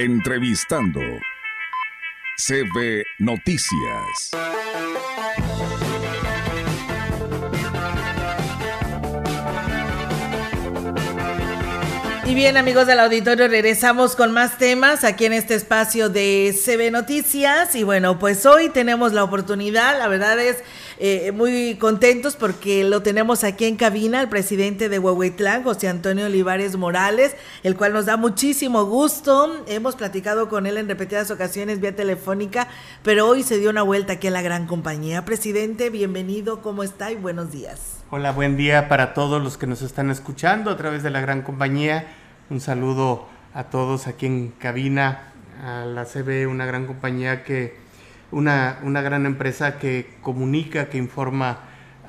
Entrevistando. CB Noticias. Y bien, amigos del auditorio, regresamos con más temas aquí en este espacio de CB Noticias. Y bueno, pues hoy tenemos la oportunidad, la verdad es eh, muy contentos porque lo tenemos aquí en cabina, el presidente de Huehuetlán, José Antonio Olivares Morales, el cual nos da muchísimo gusto. Hemos platicado con él en repetidas ocasiones vía telefónica, pero hoy se dio una vuelta aquí en la gran compañía. Presidente, bienvenido, ¿cómo está? Y buenos días. Hola, buen día para todos los que nos están escuchando a través de la gran compañía. Un saludo a todos aquí en cabina, a la CB, una gran compañía que, una, una gran empresa que comunica, que informa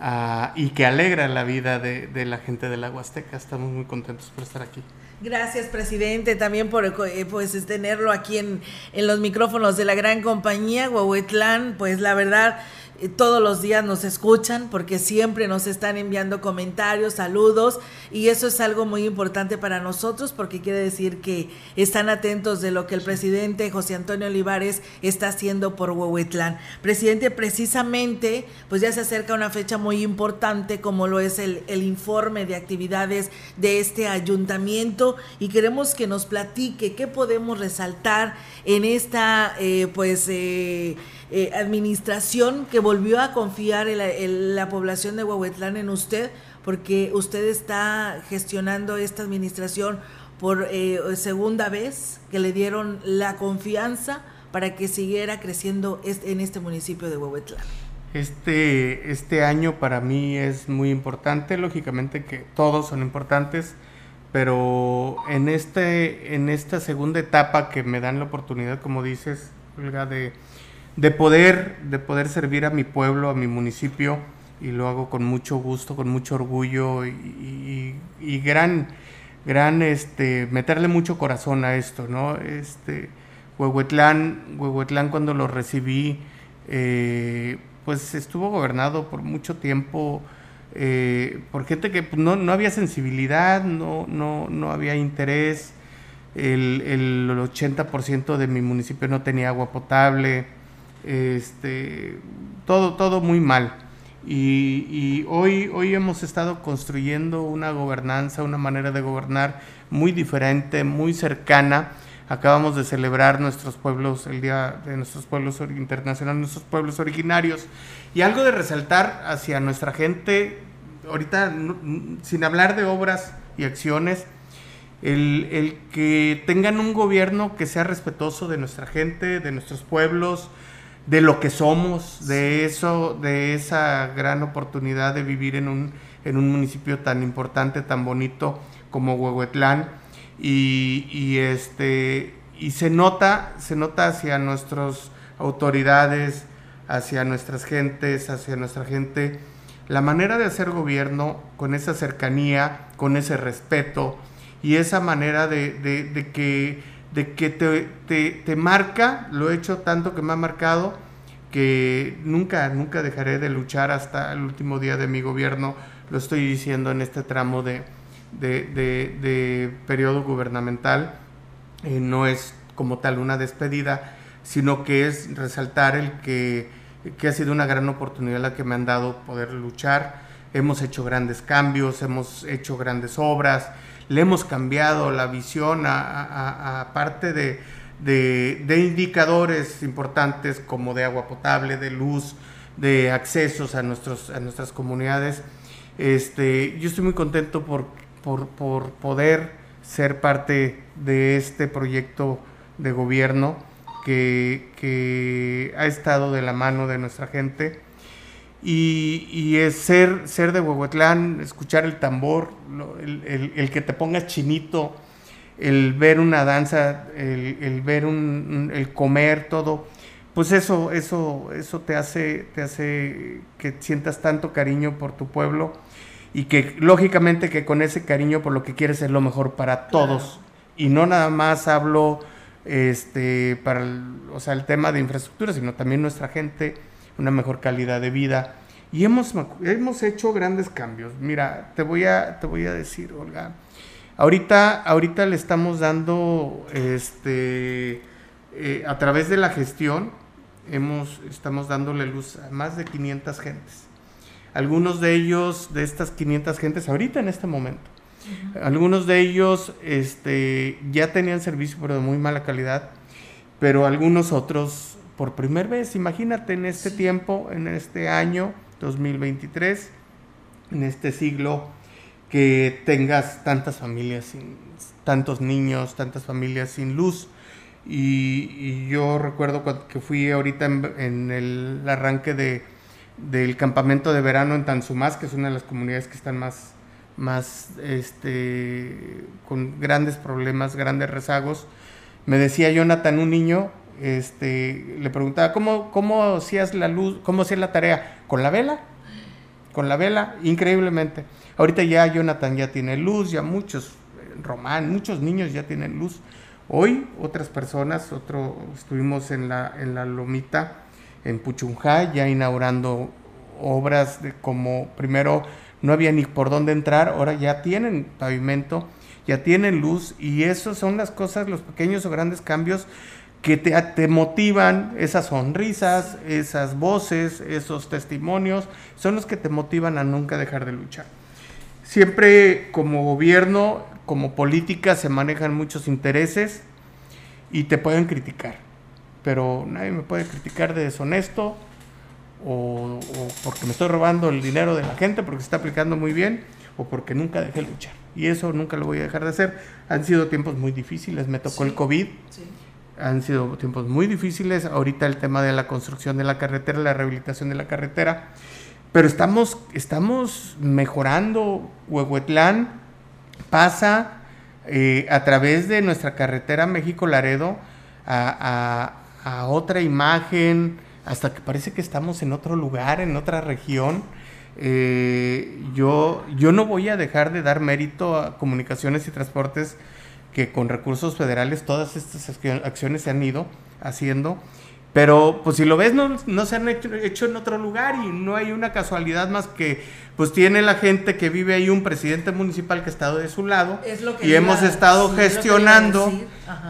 uh, y que alegra la vida de, la gente de la Huasteca. Estamos muy contentos por estar aquí. Gracias, presidente, también por eh, pues tenerlo aquí en, en los micrófonos de la gran compañía Huehuetlán. Pues la verdad, todos los días nos escuchan porque siempre nos están enviando comentarios, saludos y eso es algo muy importante para nosotros porque quiere decir que están atentos de lo que el presidente José Antonio Olivares está haciendo por Huehuetlán. Presidente, precisamente pues ya se acerca una fecha muy importante como lo es el, el informe de actividades de este ayuntamiento y queremos que nos platique qué podemos resaltar en esta eh, pues eh, eh, administración que volvió a confiar la, población de Huehuetlán en usted, porque usted está gestionando esta administración por eh, segunda vez, que le dieron la confianza para que siguiera creciendo en este municipio de Huehuetlán. Este, este año para mí es muy importante, lógicamente que todos son importantes, pero en, este, en esta segunda etapa que me dan la oportunidad, como dices, Olga, de, de poder, de poder servir a mi pueblo, a mi municipio, y lo hago con mucho gusto, con mucho orgullo y, gran, gran, este, meterle mucho corazón a esto, ¿no? Este, Huehuetlán, Huehuetlán cuando lo recibí, eh, pues estuvo gobernado por mucho tiempo eh, por gente que pues, no, no, había sensibilidad, no, no, no había interés, el, el 80% de mi municipio no tenía agua potable, este, todo, todo muy mal. Y, hoy, hoy hemos estado construyendo una gobernanza, una manera de gobernar muy diferente, muy cercana. Acabamos de celebrar nuestros pueblos, el Día de nuestros pueblos internacionales, nuestros pueblos originarios. Y algo de resaltar hacia nuestra gente, ahorita sin hablar de obras y acciones, el, el, que tengan un gobierno que sea respetuoso de nuestra gente, de nuestros pueblos, de lo que somos, de eso, de esa gran oportunidad de vivir en un, en un municipio tan importante, tan bonito como Huehuetlán. Y, y, este, y se nota, se nota hacia nuestras autoridades, hacia nuestras gentes, hacia nuestra gente, la manera de hacer gobierno con esa cercanía, con ese respeto y esa manera de, de, de que de que te, te, marca, lo he hecho tanto que me ha marcado, que nunca, nunca dejaré de luchar hasta el último día de mi gobierno, lo estoy diciendo en este tramo de, de, periodo gubernamental, eh, no es como tal una despedida, sino que es resaltar el que, que ha sido una gran oportunidad la que me han dado poder luchar, hemos hecho grandes cambios, hemos hecho grandes obras, le hemos cambiado la visión a, parte de, indicadores importantes como de agua potable, de luz, de accesos a, nuestros, a nuestras comunidades. Este, yo estoy muy contento por, por, por poder ser parte de este proyecto de gobierno que, que ha estado de la mano de nuestra gente y, es ser, ser de Huehuetlán, escuchar el tambor, el, que te pongas chinito, el ver una danza, el, ver un, el comer, todo, pues eso, eso, eso te hace, te hace que sientas tanto cariño por tu pueblo y que lógicamente que con ese cariño por lo que quieres es lo mejor para todos. Y no nada más hablo este para el, o sea, el tema de infraestructura, sino también nuestra gente una mejor calidad de vida. Y hemos, hemos hecho grandes cambios. Mira, te voy a, te voy a decir, Olga, Ahorita, ahorita le estamos dando, este, eh, a través de la gestión, hemos, estamos dándole luz a más de 500 gentes. Algunos de ellos, de estas 500 gentes, ahorita en este momento, algunos de ellos este, ya tenían servicio, pero de muy mala calidad, pero algunos otros por primera vez, imagínate en este tiempo, en este año 2023, en este siglo, que tengas tantas familias, sin, tantos niños, tantas familias sin luz. Y, yo recuerdo que fui ahorita en, el arranque de, del campamento de verano en Tanzumás, que es una de las comunidades que están más, más este, con grandes problemas, grandes rezagos. Me decía Jonathan, un niño, este, le preguntaba, ¿cómo, cómo hacías la luz, cómo hacías la tarea? ¿Con la vela? Con la vela, increíblemente. Ahorita ya Jonathan ya tiene luz, ya muchos, eh, Román, muchos niños ya tienen luz. Hoy otras personas, otro, estuvimos en la, en la Lomita, en Puchunjá, ya inaugurando obras de como primero no había ni por dónde entrar, ahora ya tienen pavimento, ya tienen luz y eso son las cosas, los pequeños o grandes cambios que te, te, motivan, esas sonrisas, esas voces, esos testimonios, son los que te motivan a nunca dejar de luchar. Siempre como gobierno, como política, se manejan muchos intereses y te pueden criticar. Pero nadie me puede criticar de deshonesto o, porque me estoy robando el dinero de la gente porque se está aplicando muy bien o porque nunca dejé luchar. Y eso nunca lo voy a dejar de hacer. Han sido tiempos muy difíciles. Me tocó el COVID. Han sido tiempos muy difíciles. Ahorita el tema de la construcción de la carretera, la rehabilitación de la carretera. Pero estamos, estamos mejorando. Huehuetlán pasa eh, a través de nuestra carretera México-Laredo a, otra imagen, hasta que parece que estamos en otro lugar, en otra región. Eh, yo, yo no voy a dejar de dar mérito a comunicaciones y transportes que con recursos federales todas estas acciones se han ido haciendo pero pues si lo ves, no, no se han hecho, en otro lugar y no hay una casualidad más que pues tiene la gente que vive ahí un presidente municipal que ha estado de su lado y hemos estado gestionando,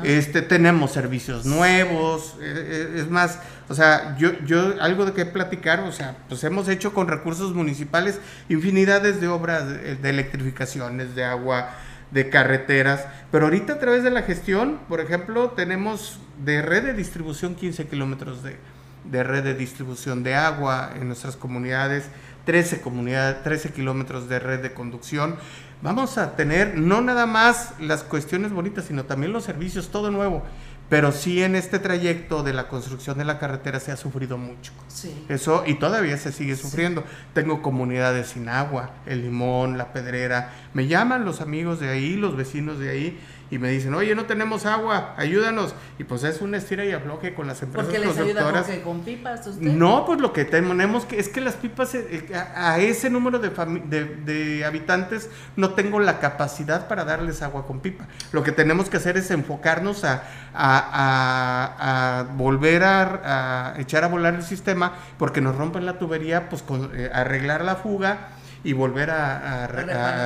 este tenemos servicios nuevos, eh, eh, es más, o sea, yo, yo algo de que platicar, o sea, pues hemos hecho con recursos municipales infinidades de obras de electrificaciones, de agua, de carreteras, pero ahorita a través de la gestión, por ejemplo, tenemos de red de distribución 15 kilómetros de, de, red de distribución de agua en nuestras comunidades, 13, comunidades, 13 kilómetros de red de conducción. Vamos a tener no nada más las cuestiones bonitas, sino también los servicios, todo nuevo. Pero sí en este trayecto de la construcción de la carretera se ha sufrido mucho. Sí. Eso, y todavía se sigue sufriendo. Tengo comunidades sin agua, el limón, la pedrera. Me llaman los amigos de ahí, los vecinos de ahí, y me dicen, oye, no tenemos agua, ayúdanos. Y pues es una estira y afloje con las empresas ¿Por les ayuda con, pipas usted? No, pues lo que tenemos que es que las pipas, eh, a, ese número de, de, habitantes no tengo la capacidad para darles agua con pipa. Lo que tenemos que hacer es enfocarnos a, a, volver a, echar a volar el sistema porque nos rompen la tubería, pues con, eh, arreglar la fuga y volver a,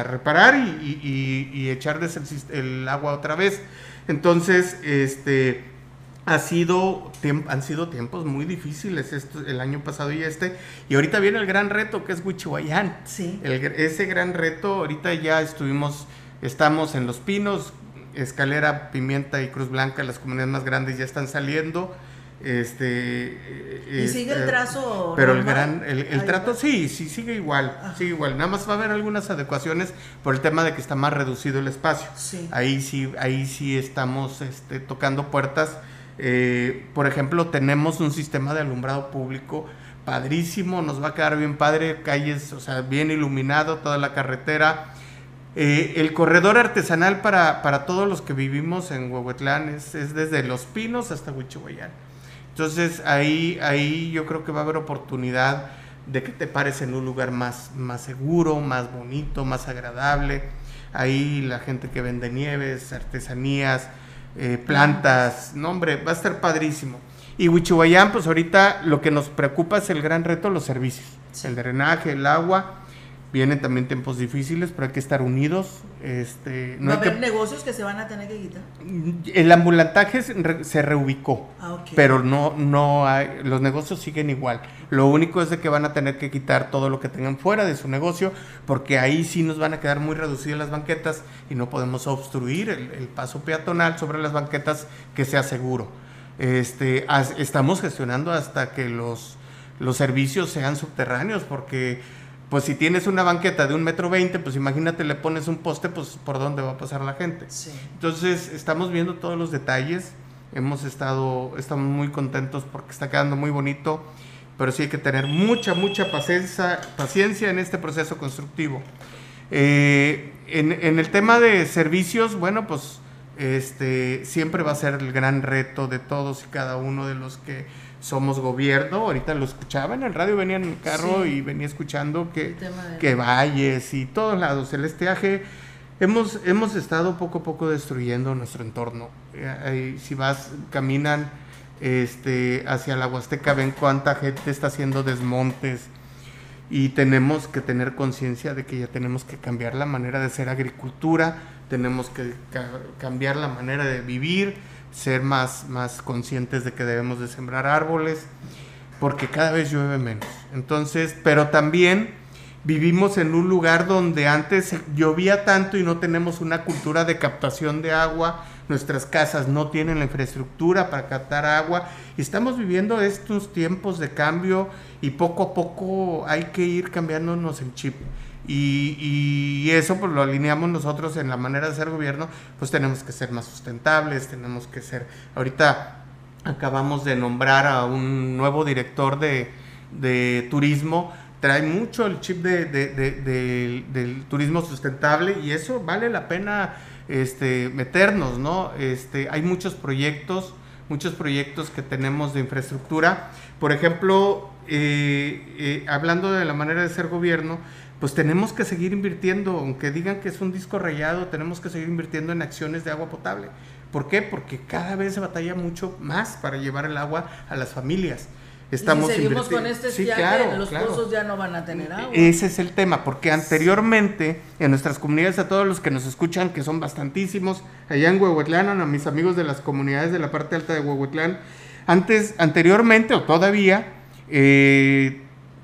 reparar, y, y, echarles el, agua otra vez. Entonces, este ha sido han sido tiempos muy difíciles esto, el año pasado y este y ahorita viene el gran reto que es Huichihuayán. Sí. ese gran reto ahorita ya estuvimos estamos en Los Pinos, Escalera, Pimienta y Cruz Blanca, las comunidades más grandes ya están saliendo. Este, y sigue el este, trazo. Pero el gran, el, trato sí, sí sigue igual, sigue igual. Nada más va a haber algunas adecuaciones por el tema de que está más reducido el espacio. Ahí sí, ahí sí estamos este, tocando puertas. Eh, por ejemplo, tenemos un sistema de alumbrado público padrísimo, nos va a quedar bien padre, calles, o sea, bien iluminado toda la carretera. Eh, el corredor artesanal para, para, todos los que vivimos en Huehuetlán es, es desde Los Pinos hasta Huichihuayán. Entonces ahí, ahí yo creo que va a haber oportunidad de que te pares en un lugar más, más seguro, más bonito, más agradable. Ahí la gente que vende nieves, artesanías, eh, plantas, no hombre, va a estar padrísimo. Y Huichihuayán, pues ahorita lo que nos preocupa es el gran reto, los servicios, el drenaje, el agua Vienen también tiempos difíciles, pero hay que estar unidos. Este, no ¿Va a haber negocios que se van a tener que quitar? El ambulantaje se, reubicó, ah, pero no, no hay, los negocios siguen igual. Lo único es de que van a tener que quitar todo lo que tengan fuera de su negocio, porque ahí sí nos van a quedar muy reducidas las banquetas y no podemos obstruir el, el paso peatonal sobre las banquetas que sea seguro. Este, estamos gestionando hasta que los, los servicios sean subterráneos, porque pues si tienes una banqueta de un metro veinte, pues imagínate le pones un poste, pues por dónde va a pasar la gente. Entonces estamos viendo todos los detalles, hemos estado, estamos muy contentos porque está quedando muy bonito, pero sí hay que tener mucha, mucha paciencia, paciencia en este proceso constructivo. Eh, en, en, el tema de servicios, bueno, pues este, siempre va a ser el gran reto de todos y cada uno de los que somos gobierno. Ahorita lo escuchaba en el radio, venía en el carro y venía escuchando que, que valles y todos lados. El estiaje, hemos, hemos estado poco a poco destruyendo nuestro entorno. Eh, si vas, caminan este, hacia la Huasteca, ven cuánta gente está haciendo desmontes. Y tenemos que tener conciencia de que ya tenemos que cambiar la manera de hacer agricultura, tenemos que cambiar la manera de vivir, ser más, más conscientes de que debemos de sembrar árboles, porque cada vez llueve menos. Entonces, pero también vivimos en un lugar donde antes llovía tanto y no tenemos una cultura de captación de agua, nuestras casas no tienen la infraestructura para captar agua y estamos viviendo estos tiempos de cambio y poco a poco hay que ir cambiándonos el chip. Y, eso pues lo alineamos nosotros en la manera de ser gobierno, pues tenemos que ser más sustentables, tenemos que ser, ahorita acabamos de nombrar a un nuevo director de, de turismo, trae mucho el chip de, del turismo sustentable y eso vale la pena este, meternos, ¿no? Este, hay muchos proyectos, muchos proyectos que tenemos de infraestructura. Por ejemplo, eh, eh, hablando de la manera de ser gobierno, pues tenemos que seguir invirtiendo, aunque digan que es un disco rayado, tenemos que seguir invirtiendo en acciones de agua potable. ¿Por qué? Porque cada vez se batalla mucho más para llevar el agua a las familias. Estamos y si seguimos con este sí, los pozos ya no van a tener agua. Ese es el tema, porque anteriormente en nuestras comunidades, a todos los que nos escuchan, que son bastantísimos, allá en Huehuetlán, a mis amigos de las comunidades de la parte alta de Huehuetlán, antes, anteriormente o todavía, eh,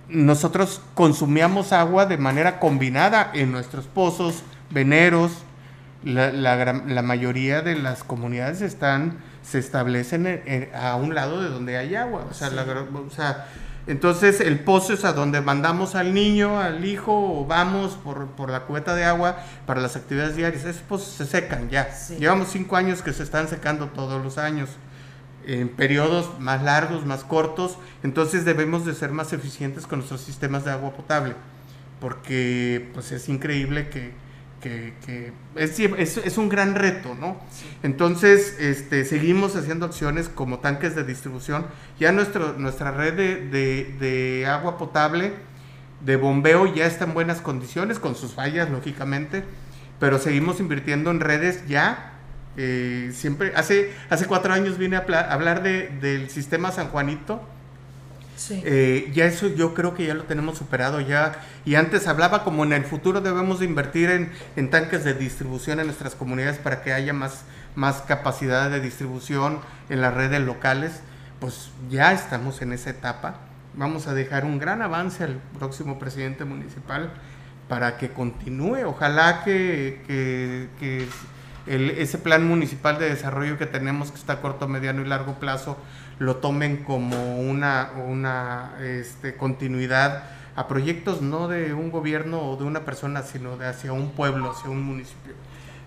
nosotros consumíamos agua de manera combinada en nuestros pozos, veneros. La, la, mayoría de las comunidades están, se establecen a un lado de donde hay agua. O sea, o sea, entonces el pozo es a donde mandamos al niño, al hijo, o vamos por, por la cubeta de agua para las actividades diarias. Esos pozos se secan ya. Llevamos cinco años que se están secando todos los años en periodos más largos, más cortos, entonces debemos de ser más eficientes con nuestros sistemas de agua potable, porque pues es increíble que, que, es, es, un gran reto, ¿no? Entonces, este, seguimos haciendo acciones como tanques de distribución, ya nuestro, nuestra red de, de agua potable, de bombeo ya está en buenas condiciones, con sus fallas, lógicamente, pero seguimos invirtiendo en redes ya eh, siempre, hace, hace cuatro años vine a hablar de, del sistema San Juanito. Eh, ya eso yo creo que ya lo tenemos superado ya. Y antes hablaba como en el futuro debemos de invertir en, en tanques de distribución en nuestras comunidades para que haya más, más capacidad de distribución en las redes locales. Pues ya estamos en esa etapa. Vamos a dejar un gran avance al próximo presidente municipal para que continúe. Ojalá que, que, que ese plan municipal de desarrollo que tenemos, que está a corto, mediano y largo plazo, lo tomen como una, una este, continuidad a proyectos no de un gobierno o de una persona, sino de hacia un pueblo, hacia un municipio.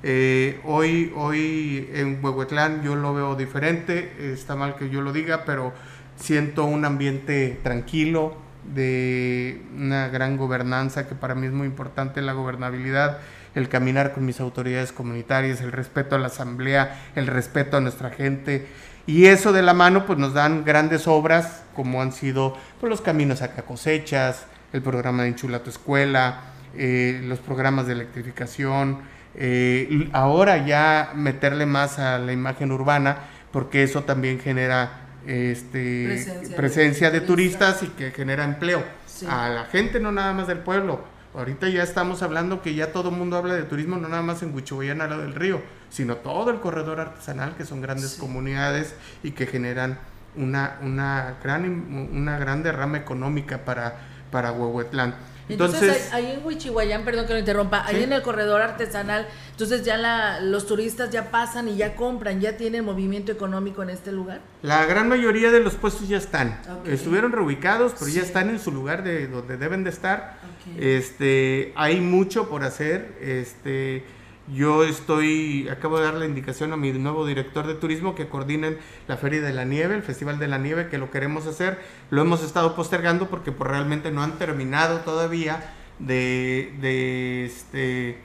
Eh, hoy, hoy en Huehuetlán yo lo veo diferente, está mal que yo lo diga, pero siento un ambiente tranquilo, de una gran gobernanza que para mí es muy importante la gobernabilidad el caminar con mis autoridades comunitarias, el respeto a la asamblea, el respeto a nuestra gente. Y eso de la mano pues nos dan grandes obras como han sido pues, los caminos acá cosechas, el programa de Enchula tu Escuela, eh, los programas de electrificación, eh, ahora ya meterle más a la imagen urbana porque eso también genera este, presencia, de, turistas y que genera empleo a la gente, no nada más del pueblo, Ahorita ya estamos hablando que ya todo el mundo habla de turismo, no nada más en Huichihuayán, a del río, sino todo el corredor artesanal, que son grandes comunidades y que generan una, una, gran, una gran derrama económica para, para Huehuetlán. Entonces, ahí, en Huichihuayán, perdón que lo interrumpa, ahí en el corredor artesanal, entonces ya la, los turistas ya pasan y ya compran, ya tienen movimiento económico en este lugar. La gran mayoría de los puestos ya están. Estuvieron reubicados, pero ya están en su lugar de donde deben de estar. Este, hay mucho por hacer. Este, yo estoy, acabo de dar la indicación a mi nuevo director de turismo que coordinen la Feria de la Nieve, el Festival de la Nieve, que lo queremos hacer. Lo hemos estado postergando porque pues, realmente no han terminado todavía de, de, este,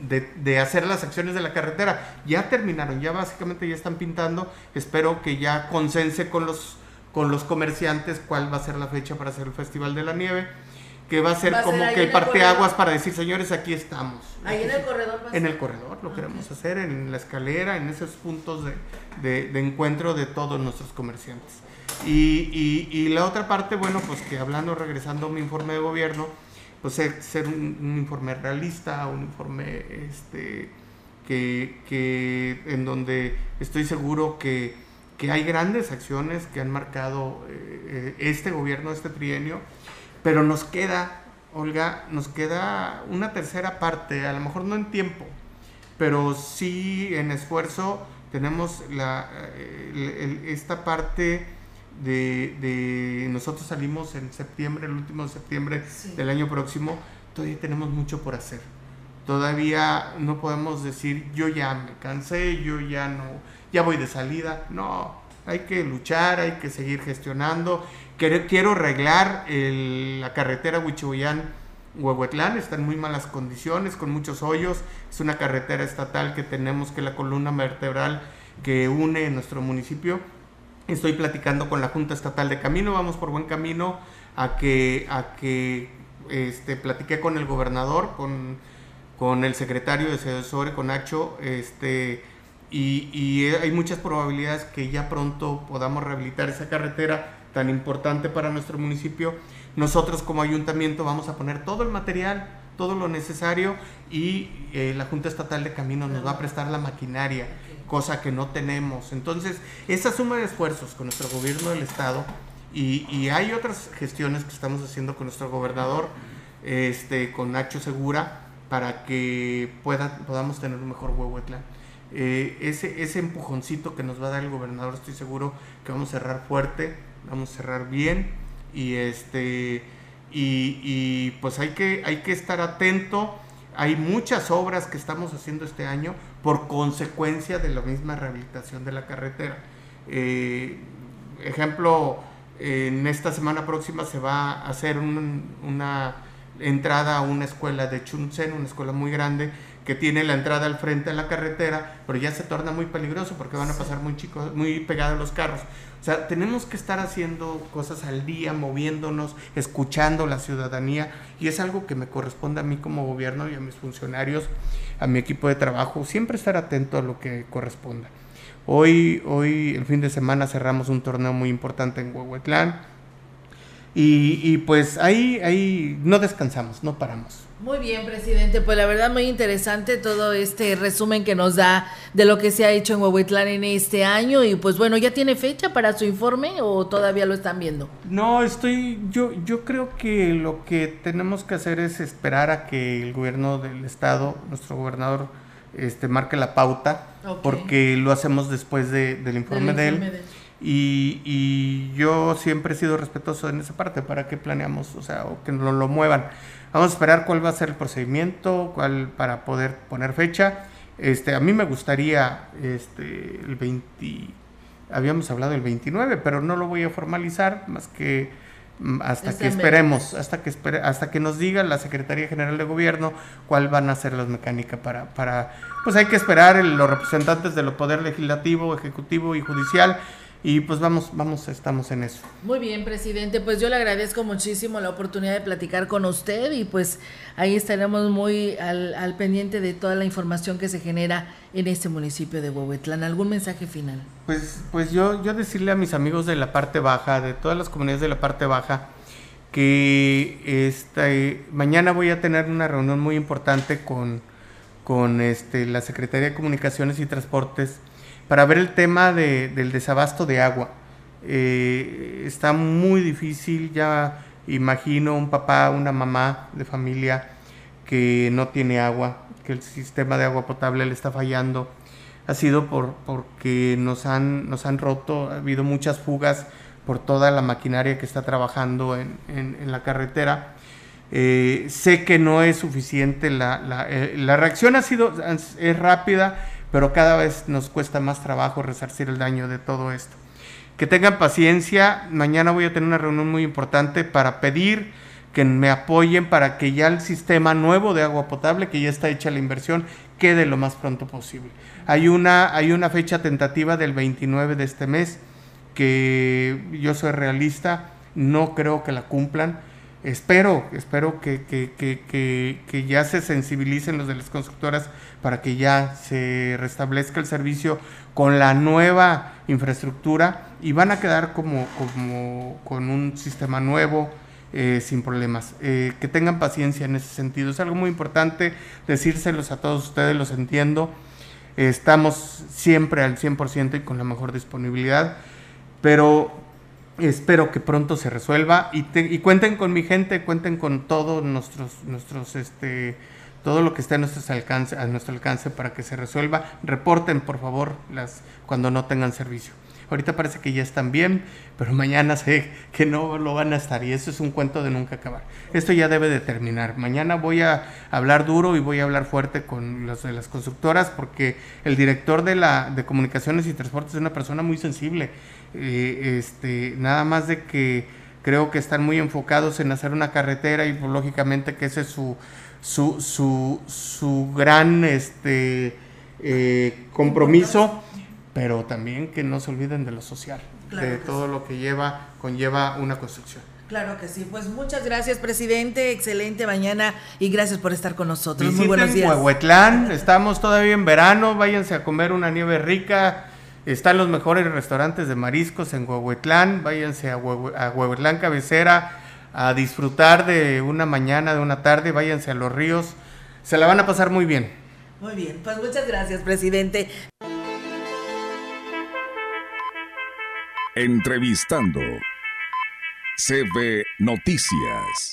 de, hacer las acciones de la carretera. Ya terminaron, ya básicamente ya están pintando. Espero que ya consense con los, con los comerciantes cuál va a ser la fecha para hacer el Festival de la Nieve que va a ser como que el parteaguas para decir, señores, aquí estamos. Ahí en el corredor. en el corredor, lo queremos hacer, en la escalera, en esos puntos de, encuentro de todos nuestros comerciantes. Y, y, la otra parte, bueno, pues que hablando, regresando a mi informe de gobierno, pues ser, un, informe realista, un informe este, que, que en donde estoy seguro que, que hay grandes acciones que han marcado eh, eh, este gobierno, este trienio, pero nos queda, Olga, nos queda una tercera parte, a lo mejor no en tiempo, pero sí en esfuerzo tenemos la, eh, esta parte de, nosotros salimos en septiembre, el último de septiembre del año próximo, todavía tenemos mucho por hacer. Todavía no podemos decir yo ya me cansé, yo ya no, ya voy de salida. No, hay que luchar, hay que seguir gestionando Quiero, arreglar la carretera Huichihuayán-Huehuetlán, está en muy malas condiciones, con muchos hoyos. Es una carretera estatal que tenemos que la columna vertebral que une nuestro municipio. Estoy platicando con la Junta Estatal de Camino, vamos por buen camino a que, a que este, platiqué con el gobernador, con, con el secretario de Sedesore, con Nacho, este, y, y hay muchas probabilidades que ya pronto podamos rehabilitar esa carretera tan importante para nuestro municipio, nosotros como ayuntamiento vamos a poner todo el material, todo lo necesario y eh, la Junta Estatal de Caminos nos va a prestar la maquinaria, cosa que no tenemos. Entonces, esa suma de esfuerzos con nuestro gobierno del Estado y, hay otras gestiones que estamos haciendo con nuestro gobernador, este, con Nacho Segura, para que pueda, podamos tener un mejor Huehuetlán. Eh, ese, ese empujoncito que nos va a dar el gobernador, estoy seguro que vamos a cerrar fuerte vamos a cerrar bien y este y, pues hay que, hay que estar atento. Hay muchas obras que estamos haciendo este año por consecuencia de la misma rehabilitación de la carretera. Eh, ejemplo, en esta semana próxima se va a hacer una entrada a una escuela de Chunsen, una escuela muy grande, que tiene la entrada al frente de la carretera, pero ya se torna muy peligroso porque van a pasar muy chicos, muy pegados los carros. O sea, tenemos que estar haciendo cosas al día, moviéndonos, escuchando la ciudadanía y es algo que me corresponde a mí como gobierno y a mis funcionarios, a mi equipo de trabajo, siempre estar atento a lo que corresponda. Hoy, hoy el fin de semana cerramos un torneo muy importante en Huehuetlán y, y pues ahí, ahí no descansamos, no paramos. Muy bien, presidente. Pues la verdad muy interesante todo este resumen que nos da de lo que se ha hecho en Huehuetlán en este año y pues bueno, ¿ya tiene fecha para su informe o todavía lo están viendo? No, estoy yo yo creo que lo que tenemos que hacer es esperar a que el gobierno del estado, nuestro gobernador este marque la pauta porque lo hacemos después del informe, de él. Y, y, yo siempre he sido respetuoso en esa parte para que planeamos, o sea, o que no lo muevan. Vamos a esperar cuál va a ser el procedimiento, cuál para poder poner fecha. Este, a mí me gustaría este, el 20, habíamos hablado el 29, pero no lo voy a formalizar más que mm, hasta que esperemos, hasta que espere, hasta que nos diga la Secretaría General de Gobierno cuál van a ser las mecánicas para, para, pues hay que esperar los representantes de lo poder legislativo, ejecutivo y judicial y pues vamos, vamos, estamos en eso. Muy bien, presidente, pues yo le agradezco muchísimo la oportunidad de platicar con usted y pues ahí estaremos muy al, al pendiente de toda la información que se genera en este municipio de Huehuetlán. ¿Algún mensaje final? Pues, pues yo, yo decirle a mis amigos de la parte baja, de todas las comunidades de la parte baja, que este, mañana voy a tener una reunión muy importante con, con este, la Secretaría de Comunicaciones y Transportes para ver el tema de, del desabasto de agua. Eh, está muy difícil, ya imagino un papá, una mamá de familia que no tiene agua, que el sistema de agua potable le está fallando. Ha sido por, porque nos han, nos han roto, ha habido muchas fugas por toda la maquinaria que está trabajando en, la carretera. Eh, sé que no es suficiente, la, eh, la, reacción ha sido es rápida, pero cada vez nos cuesta más trabajo resarcir el daño de todo esto. Que tengan paciencia, mañana voy a tener una reunión muy importante para pedir que me apoyen para que ya el sistema nuevo de agua potable, que ya está hecha la inversión, quede lo más pronto posible. Hay una, hay una fecha tentativa del 29 de este mes que yo soy realista, no creo que la cumplan. Espero, espero que, que, ya se sensibilicen los de las constructoras para que ya se restablezca el servicio con la nueva infraestructura y van a quedar como, como con un sistema nuevo, eh, sin problemas. Eh, que tengan paciencia en ese sentido. Es algo muy importante decírselos a todos ustedes, los entiendo. estamos siempre al 100% y con la mejor disponibilidad pero espero que pronto se resuelva y, y, cuenten con mi gente, cuenten con todos nuestros, nuestros, este, todo lo que esté a nuestro alcance, a nuestro alcance para que se resuelva. Reporten, por favor, las, cuando no tengan servicio. Ahorita parece que ya están bien, pero mañana sé que no lo van a estar y eso es un cuento de nunca acabar. Esto ya debe de terminar. Mañana voy a hablar duro y voy a hablar fuerte con los de las constructoras porque el director de la de comunicaciones y transportes es una persona muy sensible. Eh, este, nada más de que creo que están muy enfocados en hacer una carretera y pues, lógicamente que ese es su su, su, su gran este eh, compromiso pero también que no se olviden de lo social, de todo lo que lleva, conlleva una construcción. Claro que sí, pues muchas gracias, presidente, excelente mañana y gracias por estar con nosotros. Muy buenos días. Huehuetlán, estamos todavía en verano, váyanse a comer una nieve rica. Están los mejores restaurantes de mariscos en Huehuetlán, váyanse a, Huehuetlán Cabecera a disfrutar de una mañana, de una tarde, váyanse a los ríos, se la van a pasar muy bien. Muy bien, pues muchas gracias, presidente. Entrevistando CB Noticias.